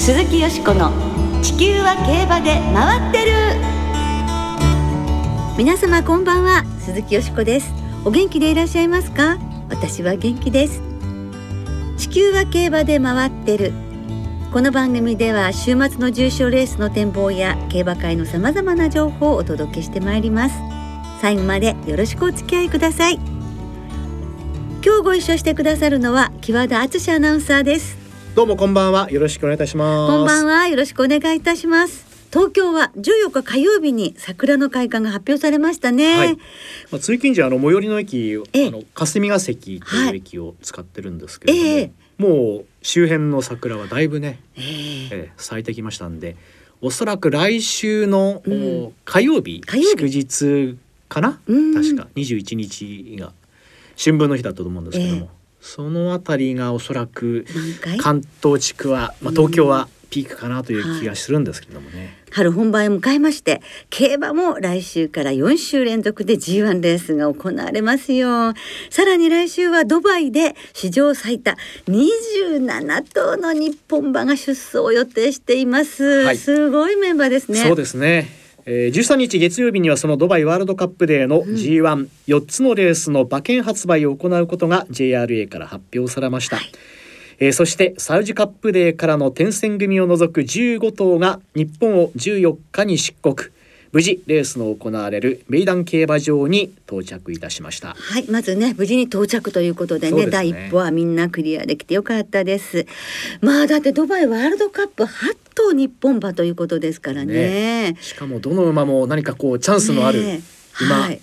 鈴木よしこの地球は競馬で回ってる。皆様こんばんは鈴木よしこです。お元気でいらっしゃいますか？私は元気です。地球は競馬で回ってる。この番組では週末の重賞レースの展望や競馬界のさまざまな情報をお届けしてまいります。最後までよろしくお付き合いください。今日ご一緒してくださるのは木和田敦アナウンサーです。どうもこんばんは。よろしくお願いいたします。こんばんは。よろしくお願いいたします。東京は14日火曜日に桜の開花が発表されましたね、はい、まあ、通勤時あの最寄りの駅あの霞ヶ関という駅を使ってるんですけれども、はい。えー、もう周辺の桜はだいぶね、えー、えー、咲いてきましたんでおそらく来週の、うん、火曜日祝日かな、うん、確か。21日が春分の日だったと思うんですけども、えー、そのあたりがおそらく関東地区は、まあ、東京はピークかなという気がするんですけれどもね。はい、春本番を迎えまして競馬も来週から4週連続で G1 レースが行われますよ。さらに来週はドバイで史上最多27頭の日本馬が出走を予定しています、はい、すごいメンバーですね。そうですねえー、13日月曜日にはそのドバイワールドカップデーの G14、うん、つのレースの馬券発売を行うことが JRA から発表されました、はい、えー、そしてサウジカップデーからの転戦組を除く15頭が日本を14日に出国無事レースの行われるメイダン競馬場に到着いたしました。はいまずね無事に到着ということでね、ね、第一歩はみんなクリアできてよかったです。まあだってドバイワールドカップ8頭日本馬ということですからね、ね、しかもどの馬も何かこうチャンスのある馬、はい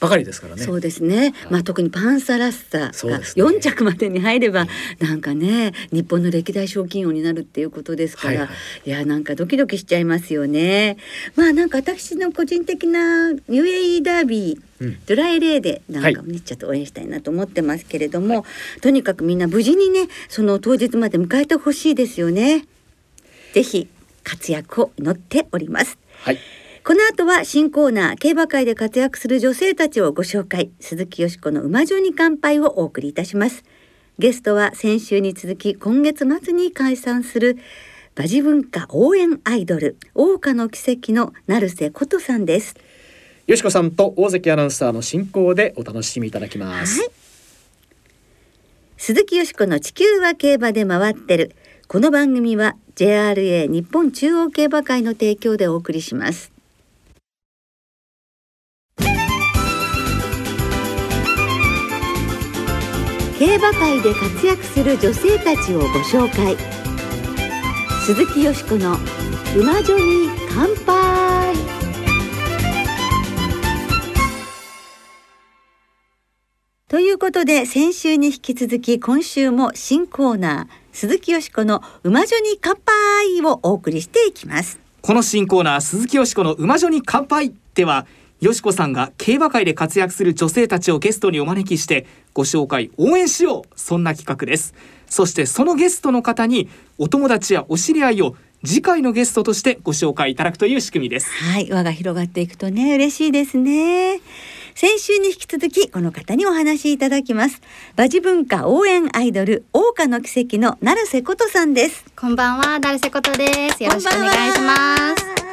ばかりですからね。そうですね。まあ特にパンサラッサが4着までに入れば、なんかね日本の歴代賞金王になるっていうことですから、はいはい、いやなんかドキドキしちゃいますよね。まあなんか私の個人的な UAE ダービーうん、ドライレーでなんかね、はい、ちょっと応援したいなと思ってますけれども、はい、とにかくみんな無事にねその当日まで迎えてほしいですよね。ぜひ活躍を祈っております。はいこの後は新コーナー競馬界で活躍する女性たちをご紹介。鈴木よしこの馬女に乾杯をお送りいたします。ゲストは先週に続き今月末に解散する馬事文化応援アイドル桜花の奇跡の成瀬琴さんです。よしこさんと大関アナウンサーの進行でお楽しみいただきます、はい、鈴木よしこの地球は競馬で回ってる。この番組は JRA 日本中央競馬会の提供でお送りします競馬界で活躍する女性たちをご紹介。鈴木よしこの馬女に乾杯。ということで先週に引き続き今週も新コーナー鈴木よしこの馬女に乾杯をお送りしていきます。この新コーナー鈴木よしこの馬女に乾杯ではよしこさんが競馬界で活躍する女性たちをゲストにお招きしてご紹介応援しよう。そんな企画です。そしてそのゲストの方にお友達やお知り合いを次回のゲストとしてご紹介いただくという仕組みです。はい輪が広がっていくとね嬉しいですね。先週に引き続きこの方にお話しいただきます。馬事文化応援アイドル桜花の奇跡の成瀬琴さんです。こんばんは成瀬琴です。よろしくお願いします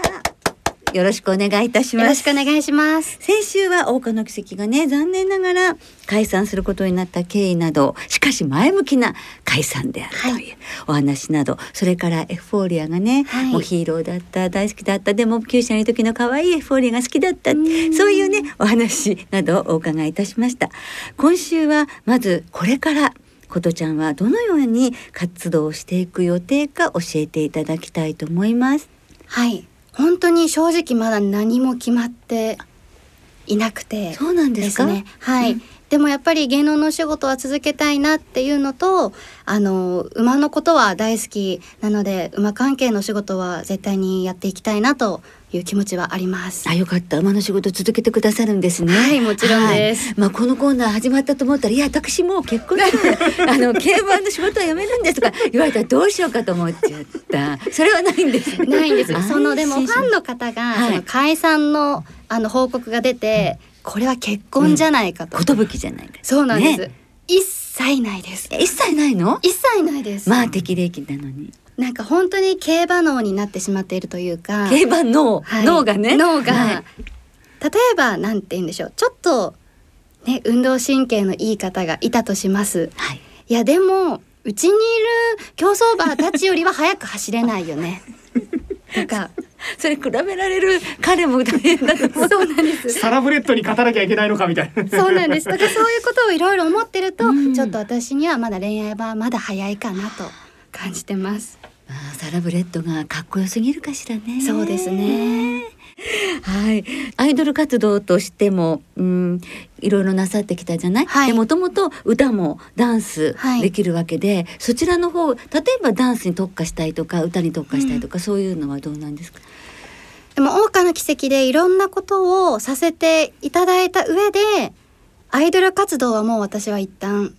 よろしくお願いいたします。よろしくお願いします。先週は桜花の奇跡がね残念ながら解散することになった経緯などしかし前向きな解散であるというお話など、はい、それからエフフォーリアがね、はい、もうヒーローだった大好きだったでも九州の時の可愛いエフフォーリアが好きだったそういうねお話などをお伺いいたしました。今週はまずこれからことちゃんはどのように活動していく予定か教えていただきたいと思います。はい本当に正直まだ何も決まっていなくて、そうなんですか？ね。はい、うん、でもやっぱり芸能のお仕事は続けたいなっていうのとあの馬のことは大好きなので馬関係の仕事は絶対にやっていきたいなという気持ちはあります。あ、よかった。馬の仕事続けてくださるんですね。はい、もちろんです。はい、まあこのコーナー始まったと思ったら、いや私もう結婚して あの競馬の仕事は辞めるんですとか言われたらどうしようかと思っちゃった。それはないんです。ないんです。そのでもファンの方が、はい、その解散のあの報告が出て、これは結婚じゃないかと。寿、うん、じゃないか。そうなんです。ね、一切ないです。一切ないの？一切ないです。まあ適齢期なのに。なんか本当に競馬脳になってしまっているというか競馬脳、はい、脳がね脳が、はい、例えばなんて言うんでしょうちょっとね運動神経のいい方がいたとします、はい、いやでもうちにいる競走馬たちよりは速く走れないよね なんかそれ比べられる彼も大変だとそうなんです。サラブレッドに勝たなきゃいけないのかみたいな。そうなんです。だからそういうことをいろいろ思ってると、うん、ちょっと私にはまだ恋愛はまだ早いかなと感じてます。あサラブレッドがかっこよすぎるかしらね。そうですねはい、アイドル活動としても、うん、いろいろなさってきたじゃない？はい、で、もともと歌もダンスできるわけで、はい、そちらの方、例えばダンスに特化したいとか、歌に特化したいとか、うん、そういうのはどうなんですか？でも、桜花の奇跡でいろんなことをさせていただいた上で。アイドル活動はもう私は一旦。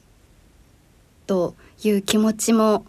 という気持ちも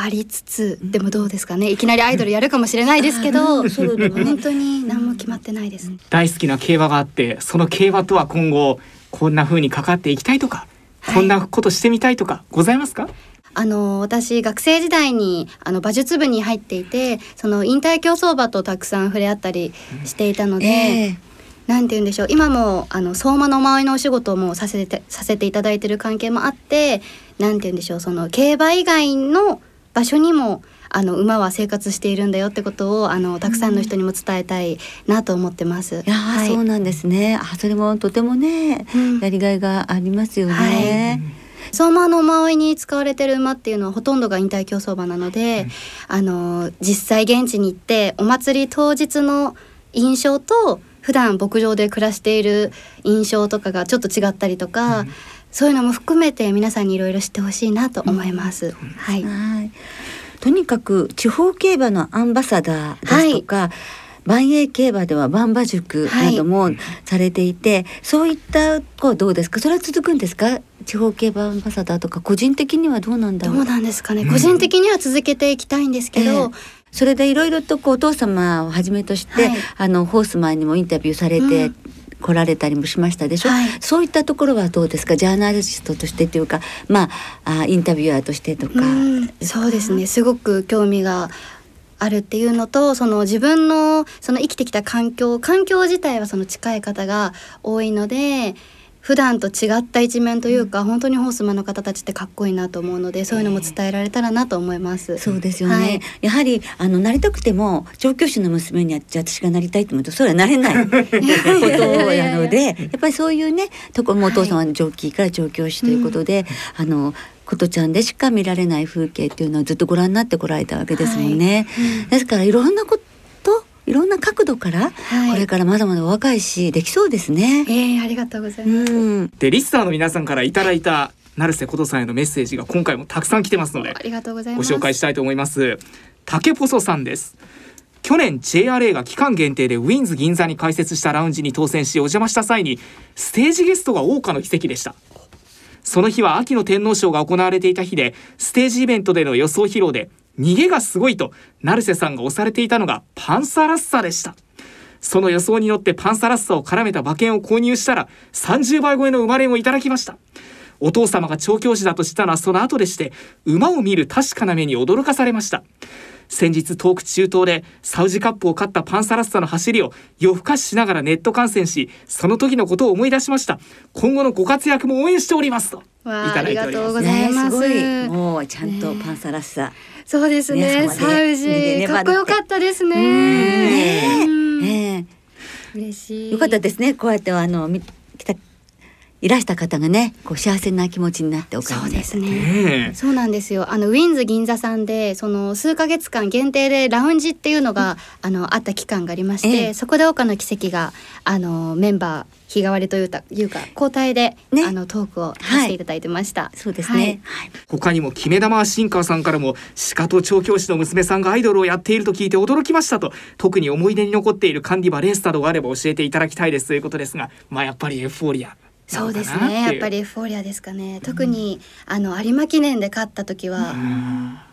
ありつつでもどうですかね。いきなりアイドルやるかもしれないですけど本当に何も決まってないです、大好きな競馬があってその競馬とは今後こんな風にかかっていきたいとか、はい、こんなことしてみたいとかございますか？あの私学生時代にあの馬術部に入っていてその引退競走馬とたくさん触れ合ったりしていたので、えーなんて言うんでしょう。今もあの相馬の周りのお仕事もさせてさせていただいてる関係もあってなんて言うんでしょう。その競馬以外の場所にもあの馬は生活しているんだよってことをあのたくさんの人にも伝えたいなと思ってます。いや、はい、そうなんですね。あそれもとてもね、うん、やりがいがありますよね。はい相馬の周りに使われてる馬っていうのはほとんどが引退競走馬なので、うん、あの実際現地に行ってお祭り当日の印象と普段牧場で暮らしている印象とかがちょっと違ったりとか、うん、そういうのも含めて皆さんにいろいろ知ってほしいなと思います。うん、はい。とにかく地方競馬のアンバサダーですとか、はい。万栄競馬では万馬塾などもされていて、はい、そういったこうどうですか？それは続くんですか？地方競馬アンバサダーとか個人的にはどうなんだろう？どうなんですかね、個人的には続けていきたいんですけど、えーそれでいろいろとこうお父様をはじめとして、はい、あのホースマンにもインタビューされて、来られたりもしましたでしょ、はい、そういったところはどうですか？ジャーナリストとしてというかまああインタビュアーとしてとか。そうですね。すごく興味があるっていうのとその自分のその生きてきた環境環境自体はその近い方が多いので普段と違った一面というか、うん、本当にホースマンの方たちってかっこいいなと思うのでそういうのも伝えられたらなと思います。えー、そうですよね、はい、やはりあのなりたくても調教師の娘にじゃ私がなりたいと思うとそれはなれない。ことなのでやっぱりそういうねとこもお父さんはジョッキーから調教師ということで、はい、あのことちゃんでしか見られない風景っていうのはずっとご覧になってこられたわけですもんね。はい、ですからいろんなこといろんな角度から、これからまだまだ若いしできそうですね。えー、ありがとうございます。でリスナーの皆さんからいただいた、成瀬琴さんへのメッセージが今回もたくさん来てますのでありがとうございます。ご紹介したいと思います。竹細さんです。去年 JRA が期間限定でウィンズ銀座に開設したラウンジに当選しお邪魔した際にステージゲストが桜花の奇跡でした。その日は秋の天皇賞が行われていた日でステージイベントでの予想披露で逃げがすごいと成瀬さんが押されていたのがパンサラッサでした。その予想によってパンサラッサを絡めた馬券を購入したら30倍超えの馬連をいただきました。お父様が調教師だと知ったのはその後でして馬を見る確かな目に驚かされました。先日トーク中東でサウジカップを勝ったパンサラッサの走りを夜更かししながらネット観戦しその時のことを思い出しました。今後のご活躍も応援しておりますと。いただいております。ね、すごい。もうちゃんとパンサラッサ、ねそうですね。サウジかっこよかったですね。ね嬉しい。よかったですね。こうやってあのいらした方がねこう幸せな気持ちになっておかそうですね、そうなんですよ。あのウィンズ銀座さんでその数ヶ月間限定でラウンジっていうのが、うん、あのあった期間がありまして、えー、そこで岡の奇跡があのメンバー日替わりというかいうか交代で、ね、あのトークをさせていただいてました、はい、そうですね、はい、他にも決め玉新川さんからも鹿と調教師の娘さんがアイドルをやっていると聞いて驚きましたと特に思い出に残っているカンディバレースなどがあれば教えていただきたいですということですがまあやっぱりエフフォーリアそうですね。やっぱりエフフォーリアですかね。特に、うん、あの有馬記念で勝った時は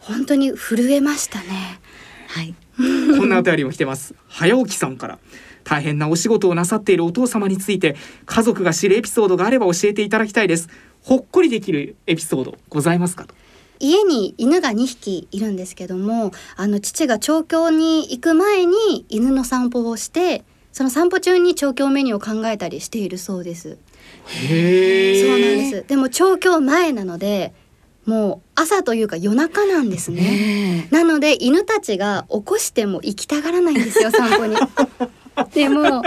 本当に震えましたね。はい。こんなお便りも来てます。早起きさんから。大変なお仕事をなさっているお父様について家族が知るエピソードがあれば教えていただきたいです。ほっこりできるエピソードございますかと。家に犬が2匹いるんですけどもあの父が調教に行く前に犬の散歩をしてその散歩中に調教メニューを考えたりしているそうです。へそうなんですでも調教前なのでもう朝というか夜中なんですね。なので犬たちが起こしても行きたがらないんですよ散歩に。でも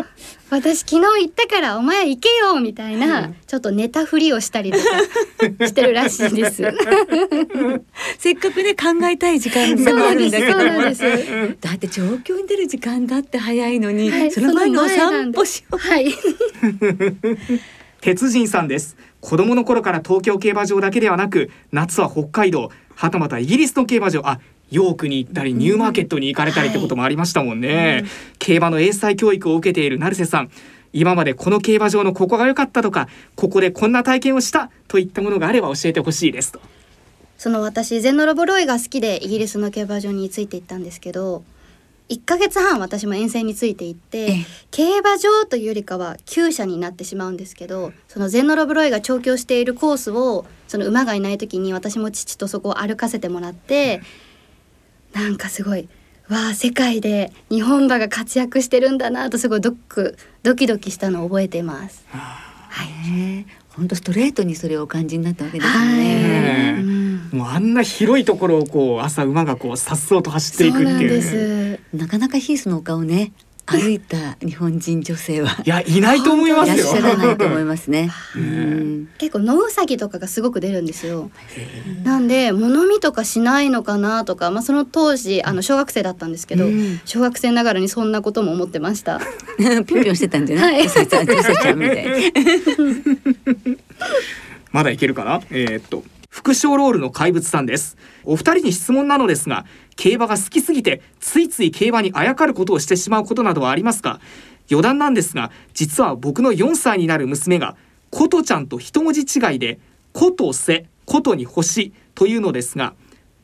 私昨日行ったからお前行けよみたいなちょっと寝たふりをしたりとか してるらしいです。せっかくね考えたい時間があるんだけどそうなんですだって状況に出る時間だって早いのに、はいその前のお散歩しよう。はい。鉄人さんです子供の頃から東京競馬場だけではなく夏は北海道はたまたイギリスの競馬場あヨークに行ったりニューマーケットに行かれたりってこともありましたもんね、競馬の英才教育を受けている成瀬さん。今までこの競馬場のここが良かったとかここでこんな体験をしたといったものがあれば教えてほしいですと。その私ゼンノロボロイが好きでイギリスの競馬場について行ったんですけど1ヶ月半私も遠征について行ってええ。競馬場というよりかは厩舎になってしまうんですけどそのゼンノロブロイが調教しているコースをその馬がいない時に私も父とそこを歩かせてもらってなんかすごいわあ世界で日本馬が活躍してるんだなとすごいドックドキドキしたのを覚えています。はい、ね本当ストレートにそれをお感じになったわけですよはいね。うんもうあんな広いところをこう朝馬がこう颯爽と走っていくっていう。なかなかヒースの丘をね歩いた日本人女性はいやいないと思いますよいらっしゃらないと思いますね。うねん結構野ウサギとかがすごく出るんですよ。なんで物見とかしないのかなとか、まあその当時あの小学生だったんですけど、うん小学生ながらにそんなことも思ってました。ぴょんぴょんしてたんじゃない？はいちゃん、みたいに。まだいけるかな？えーっと副賞ロールの怪物さんです。お二人に質問なのですが競馬が好きすぎてついつい競馬にあやかることをしてしまうことなどはありますか？余談なんですが実は僕の4歳になる娘がことちゃんと一文字違いでことせことに星というのですが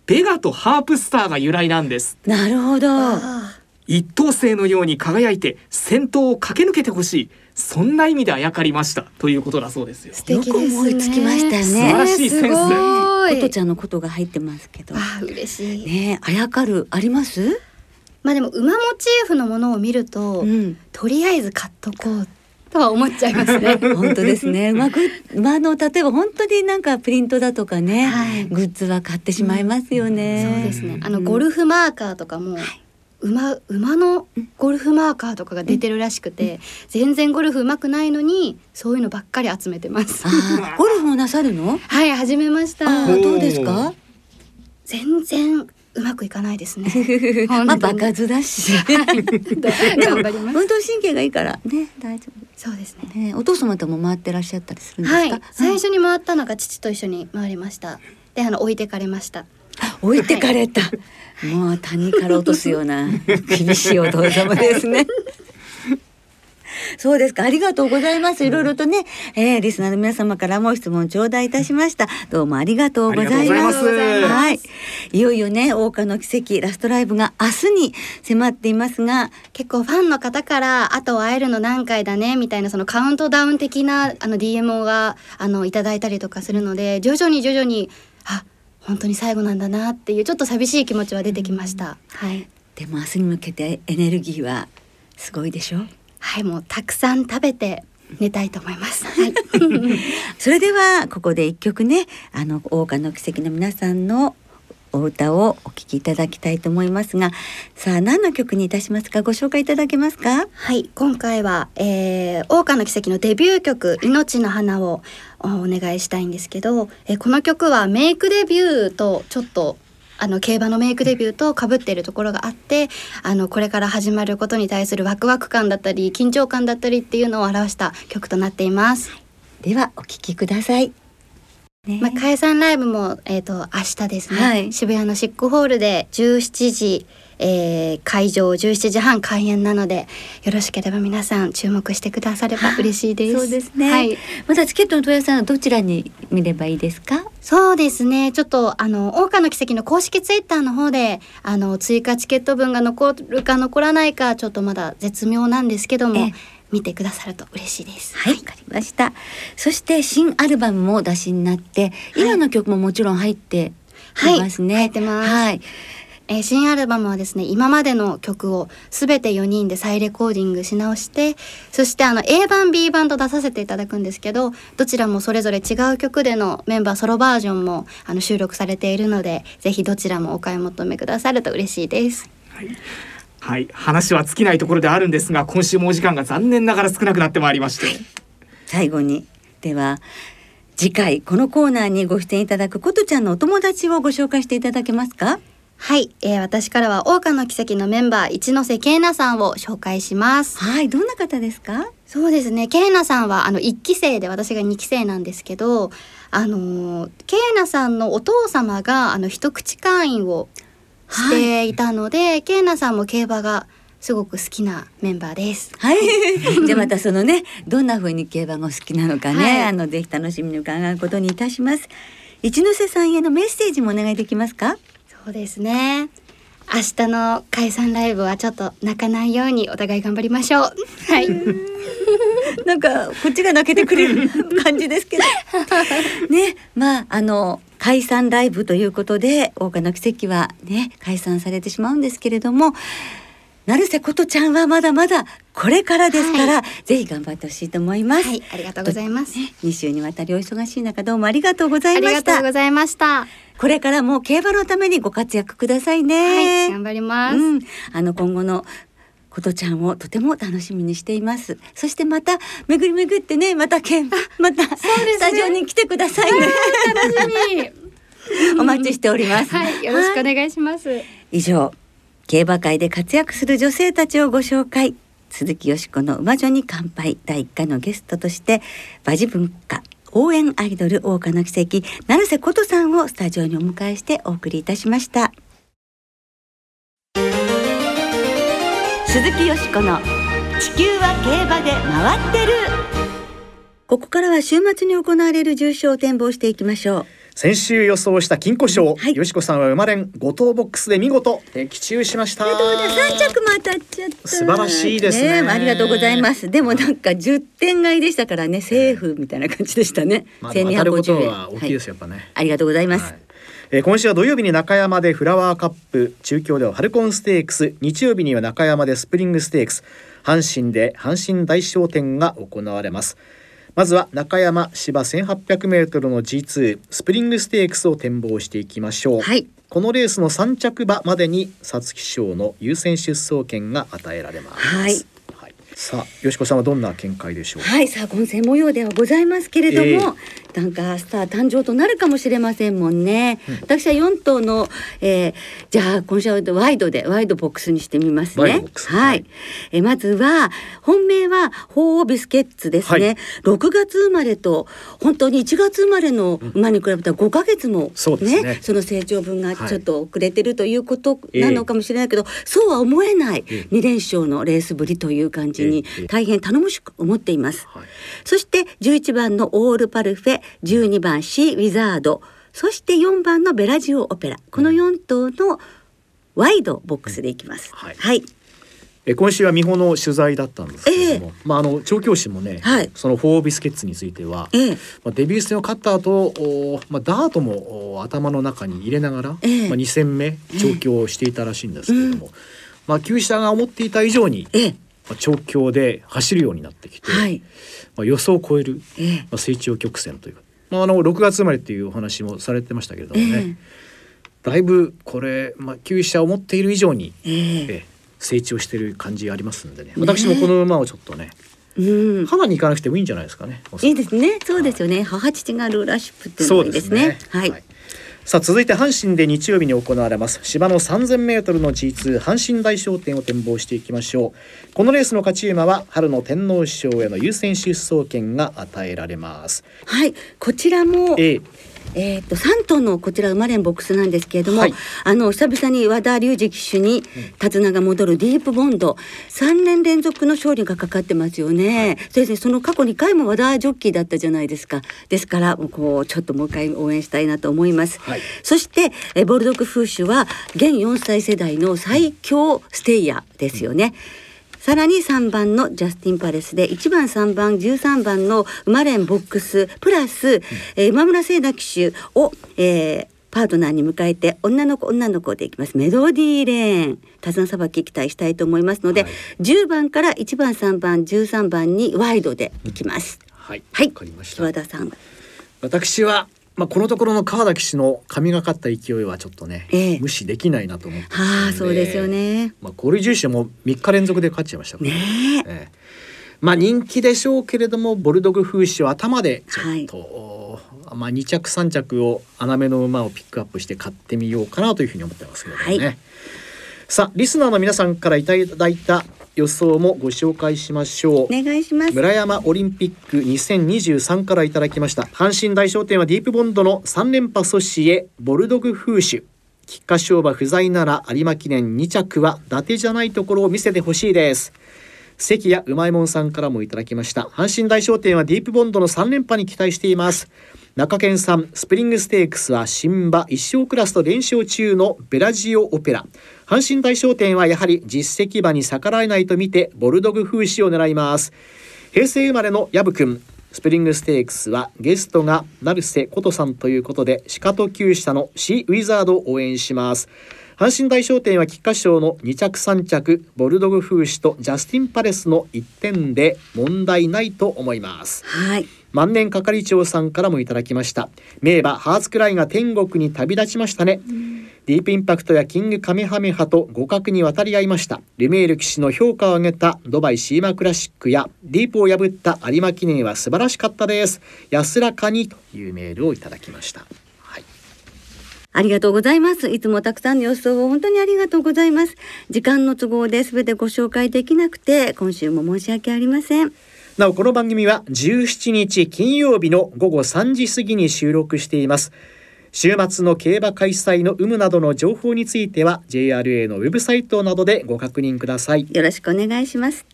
ベガとハープスターが由来なんです。なるほど。あ一等星のように輝いて先頭を駆け抜けてほしいそんな意味であやかりましたということだそうですよ素敵ですね。よく思いつきましたよね素晴らしいセンスすごいことちゃんのことが入ってますけど。あ嬉しい。ねえ、あやかるあります？まあでも馬モチーフのものを見ると、うん。とりあえず買っとこうとは思っちゃいますね。本当ですね。うまく、馬の例えば本当になんかプリントだとかね、はいグッズは買ってしまいますよね。そうですね。あのゴルフマーカーとかも、馬馬のゴルフマーカーとかが出てるらしくて、全然ゴルフ上手くないのにそういうのばっかり集めてます。ああ、ゴルフもなさるの？はい始めました。どうですか？全然うまくいかないですね。まあ場数だし。でも。運動神経がいいからね、大丈そうですね。夫。ね、お父様とも回ってらっしゃったりするんですか？はい、最初に回ったのが父と一緒に回りました。で、あの置いてかれました。置いてかれた。もう谷から落とすような厳しいお父様ですね。そうですか。ありがとうございます。いろいろとね、えー、リスナーの皆様からも質問頂戴いたしました。どうもありがとうございます。いますはい。いよいよね、桜花の奇跡ラストライブが明日に迫っていますが、結構ファンの方からあと会えるの何回だねみたいなそのカウントダウン的なあの DM があのいただいたりとかするので徐々に徐々にあ本当に最後なんだなっていうちょっと寂しい気持ちは出てきました。はい。でも明日に向けてエネルギーはすごいでしょ？はい、もうたくさん食べて寝たいと思います。はい。それではここで一曲ねあの桜花の奇跡の皆さんのお歌をお聴きいただきたいと思いますがさあ何の曲にいたしますか？ご紹介いただけますか？はい、今回は、えー、桜花の奇跡のデビュー曲「命の花を」お願いしたいんですけど、えーこの曲はメイクデビューとちょっとあの競馬のメイクデビューと被っているところがあってあのこれから始まることに対するワクワク感だったり緊張感だったりっていうのを表した曲となっています。ではお聴きください、ね。まあ、解散ライブも、えー、と明日ですね、はい。渋谷のシックホールで17時、えー会場17時半開演なのでよろしければ皆さん注目してくだされば嬉しいです。そうですね、はい、またチケットの問い合わせはどちらに見ればいいですか？そうですね。ちょっとあの桜花の奇跡の公式ツイッターの方であの追加チケット分が残るか残らないかちょっとまだ絶妙なんですけどもええ見てくださると嬉しいです。はい、わかりました。そして新アルバムもお出しになって、今の曲ももちろん入って、入ってますね。はい、入ってます。はいえー、新アルバムはですね今までの曲を全て4人で再レコーディングし直してそしてあの A 版 B 版と出させていただくんですけどどちらもそれぞれ違う曲でのメンバーソロバージョンもあの収録されているのでぜひどちらもお買い求めくださると嬉しいです。はいはい、話は尽きないところであるんですが今週もお時間が残念ながら少なくなってまいりまして、最後にでは次回このコーナーにご出演いただくことちゃんのお友達をご紹介していただけますか？はい、えー、私からは桜花の奇跡のメンバー一ノ瀬恵奈さんを紹介します。はい。どんな方ですか？そうですね。恵奈さんはあの一期生で私が二期生なんですけどあの恵奈さんのお父様があの一口会員をしていたので、はい、恵奈さんも競馬がすごく好きなメンバーです。はい。じゃあまたそのね、どんな風に競馬が好きなのかね、はい、あのぜひ楽しみに伺うことにいたします。一ノ瀬さんへのメッセージもお願いできますか？そうですね。明日の解散ライブはちょっと泣かないようにお互い頑張りましょう。はい。なんかこっちが泣けてくれる感じですけど。ね、まああの解散ライブということで大花の奇跡はね解散されてしまうんですけれども。成瀬琴ちゃんはまだまだこれからですから、はい、ぜひ頑張ってほしいと思います、はい、ありがとうございます。二週にわたりお忙しい中どうもありがとうございました。ありがとうございました。これからも競馬のためにご活躍くださいね。はい、頑張ります、うん、あの今後のことちゃんをとても楽しみにしています。そしてまた巡り巡ってねまたけんまた、ね、スタジオに来てくださいね。楽しみ。お待ちしております。はいよろしくお願いします、以上競馬界で活躍する女性たちをご紹介。鈴木よしこの馬女に乾杯。第1回のゲストとして馬事文化応援アイドル桜花の奇跡成瀬琴さんをスタジオにお迎えしてお送りいたしました鈴木よしこの地球は競馬で回ってるここからは週末に行われる重賞を展望していきましょう先週予想した金庫賞、はい、よしこさんは生まれん五等ボックスで見事的中しました。三着も当たっちゃった素晴らしいですね、ね、ありがとうございます。でもなんか十点買いでしたからね、セーフみたいな感じでしたね。千二百五十円。大きいです、やっぱね、ありがとうございます。はいえー、今週は土曜日に中山でフラワーカップ中京ではファルコンステークス日曜日には中山でスプリングステークス阪神で阪神大賞典が行われます。まずは中山芝1800メートルの G2 スプリングステークスを展望していきましょう、はい、このレースの3着馬までに皐月賞の優先出走権が与えられます、はいさあ、よしこさんはどんな見解でしょう？はい、さあ、混戦模様ではございますけれども、えーなんかスター誕生となるかもしれませんもんね。うん、私は4頭の、えー、じゃあ今週はワイドでワイドボックスにしてみますね。はい。えー、まずは本命は鳳凰ビスケッツですね。はい、6月生まれと本当に1月生まれの馬に比べたら5ヶ月も、ね、そね。その成長分がちょっと遅れてるということなのかもしれないけど、はい、そうは思えない2連勝のレースぶりという感じに大変頼もしく思っています。はい、そして11番のオールパルフェ12番シー・ウィザード。そして4番のベラジオ・オペラ。この4頭のワイドボックスでいきます。はい、はい。え今週は美穂の取材だったんですけれども、えー、まああの調教師もね、はい、そのフォービスケッツについては、えー、まあデビュー戦を勝った後、おまあダートも頭の中に入れながら、えー、まあ二戦目調教をしていたらしいんですけれども、うん、まあ厩舎が思っていた以上に、まあ調教で走るようになってきて、はい、まあ予想を超える、まあ成長曲線というかまあ、あの6月生まれっていうお話もされてましたけれどもね、えー、だいぶこれ、まあ、旧車を持っている以上に、えー、え成長してる感じありますんでね。私もこの馬をちょっとねうん、花に行かなくてもいいんじゃないですかね。いいですね。そうですよね。母父がルーラーシップっていうのがいいですね。すね。はい、はいさあ続いて阪神で日曜日に行われます。芝の3000メートルの G2 阪神大商店を展望していきましょう。このレースの勝ち馬は春の天皇賞への優先出走権が与えられます。はいこちらも、ええー、と3頭のこちら馬連ボックスなんですけれども、はい、あの久々に和田隆二騎手に手綱が戻るディープボンド。3年連続の勝利がかかってますよね、はい、先生その過去2回も和田ジョッキーだったじゃないですか。ですからこうちょっともう一回応援したいなと思います、はい、そしてえボルドックフーシュは現4歳世代の最強ステイヤーですよね、うんさらに3番のジャスティンパレスで1番3番13番の馬連ボックスプラス、うん、えー、馬村聖奈騎手を、えーパートナーに迎えて女の子女の子でいきます。メロディーレーン手綱さばき期待したいと思いますので、はい、10番から1番3番13番にワイドでいきます。はい。はい。わかりました。和田さん。私はまあ、このところの川田騎士の神がかった勢いはちょっとね、え無視できないなと思ってはあそうですよね。まあ、これ重視も3日連続で勝っちゃいましたねえ。えまあ人気でしょうけれどもボルドグ風刺を頭でちょっと、はい、まあ2着3着を穴目の馬をピックアップして買ってみようかなというふうに思ってますけどね。はい、さあリスナーの皆さんからいただいた予想もご紹介しましょう。お願いします。村山オリンピック2023からいただきました。阪神大商店はディープボンドの3連覇阻止へボルドグ風種菊花賞馬不在なら有馬記念2着は伊達じゃないところを見せてほしいです。関谷うまいもんさんからもいただきました。阪神大賞典はディープボンドの3連覇に期待しています。中堅さんスプリングステークスは新馬一勝クラスと連勝中のベラジオオペラ阪神大賞典はやはり実績馬に逆らえないと見てボルドグフーシュを狙います。平成生まれのヤブ君スプリングステークスはゲストが成瀬琴さんということで鹿戸厩舎のシーウィザードを応援します。阪神大商店は菊花賞の2着3着ボルドグ風刺とジャスティンパレスの1点で問題ないと思います。はい。万年係長さんからもいただきました。名馬ハーツクライが天国に旅立ちましたね、うん、ディープインパクトやキングカメハメハと互角に渡り合いましたルメール騎士の評価を上げたドバイシーマクラシックやディープを破った有馬記念は素晴らしかったです安らかにというメールをいただきましたありがとうございます。いつもたくさんの予想を本当にありがとうございます。時間の都合で全てご紹介できなくて、今週も申し訳ありません。なお、この番組は17日金曜日の午後3時過ぎに収録しています。週末の競馬開催の有無などの情報については JRA のウェブサイトなどでご確認ください。よろしくお願いします。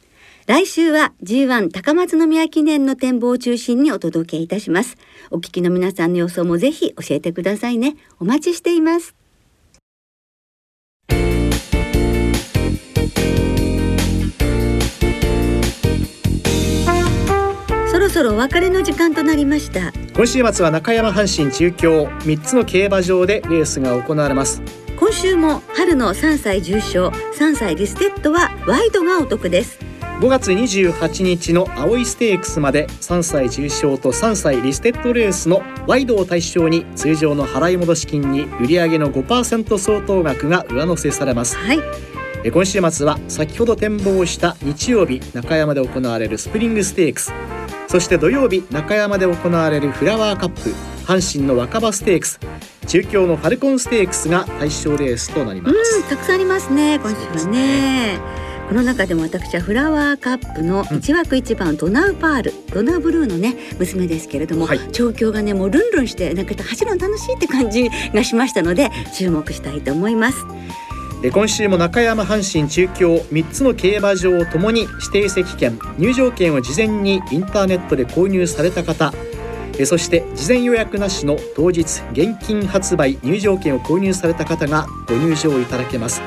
来週は G1 高松宮記念の展望を中心にお届けいたしますお聞きの皆さんの予想もぜひ教えてくださいねお待ちしていますそろお別れの時間となりました。今週末は中山阪神中京。3つの競馬場でレースが行われます。今週も春の3歳重賞3歳リステッドはワイドがお得です。5月28日の青いステークスまで3歳重賞と3歳リステッドレースのワイドを対象に通常の払い戻し金に売上の5%相当額が上乗せされます、はい、今週末は先ほど展望した日曜日中山で行われるスプリングステークスそして土曜日中山で行われるフラワーカップ阪神の若葉ステークス。中京のファルコンステークスが対象レースとなります。たくさんありますね今週はね。この中でも私はフラワーカップの一枠一番、ドナウパールドナウブルーのね娘ですけれども、はい、調教がねもうルンルンしてなんか走るの楽しいって感じがしましたので注目したいと思います。で今週も中山阪神中京3つの競馬場ともに指定席券入場券を事前にインターネットで購入された方そして事前予約なしの当日現金発売入場券を購入された方がご入場いただけます。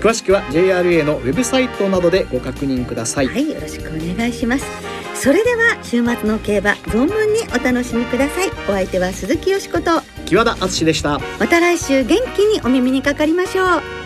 詳しくは JRA のウェブサイトなどでご確認ください。はいよろしくお願いします。それでは週末の競馬存分にお楽しみください。お相手は鈴木よしこと。木和田敦でした。また来週元気にお耳にかかりましょう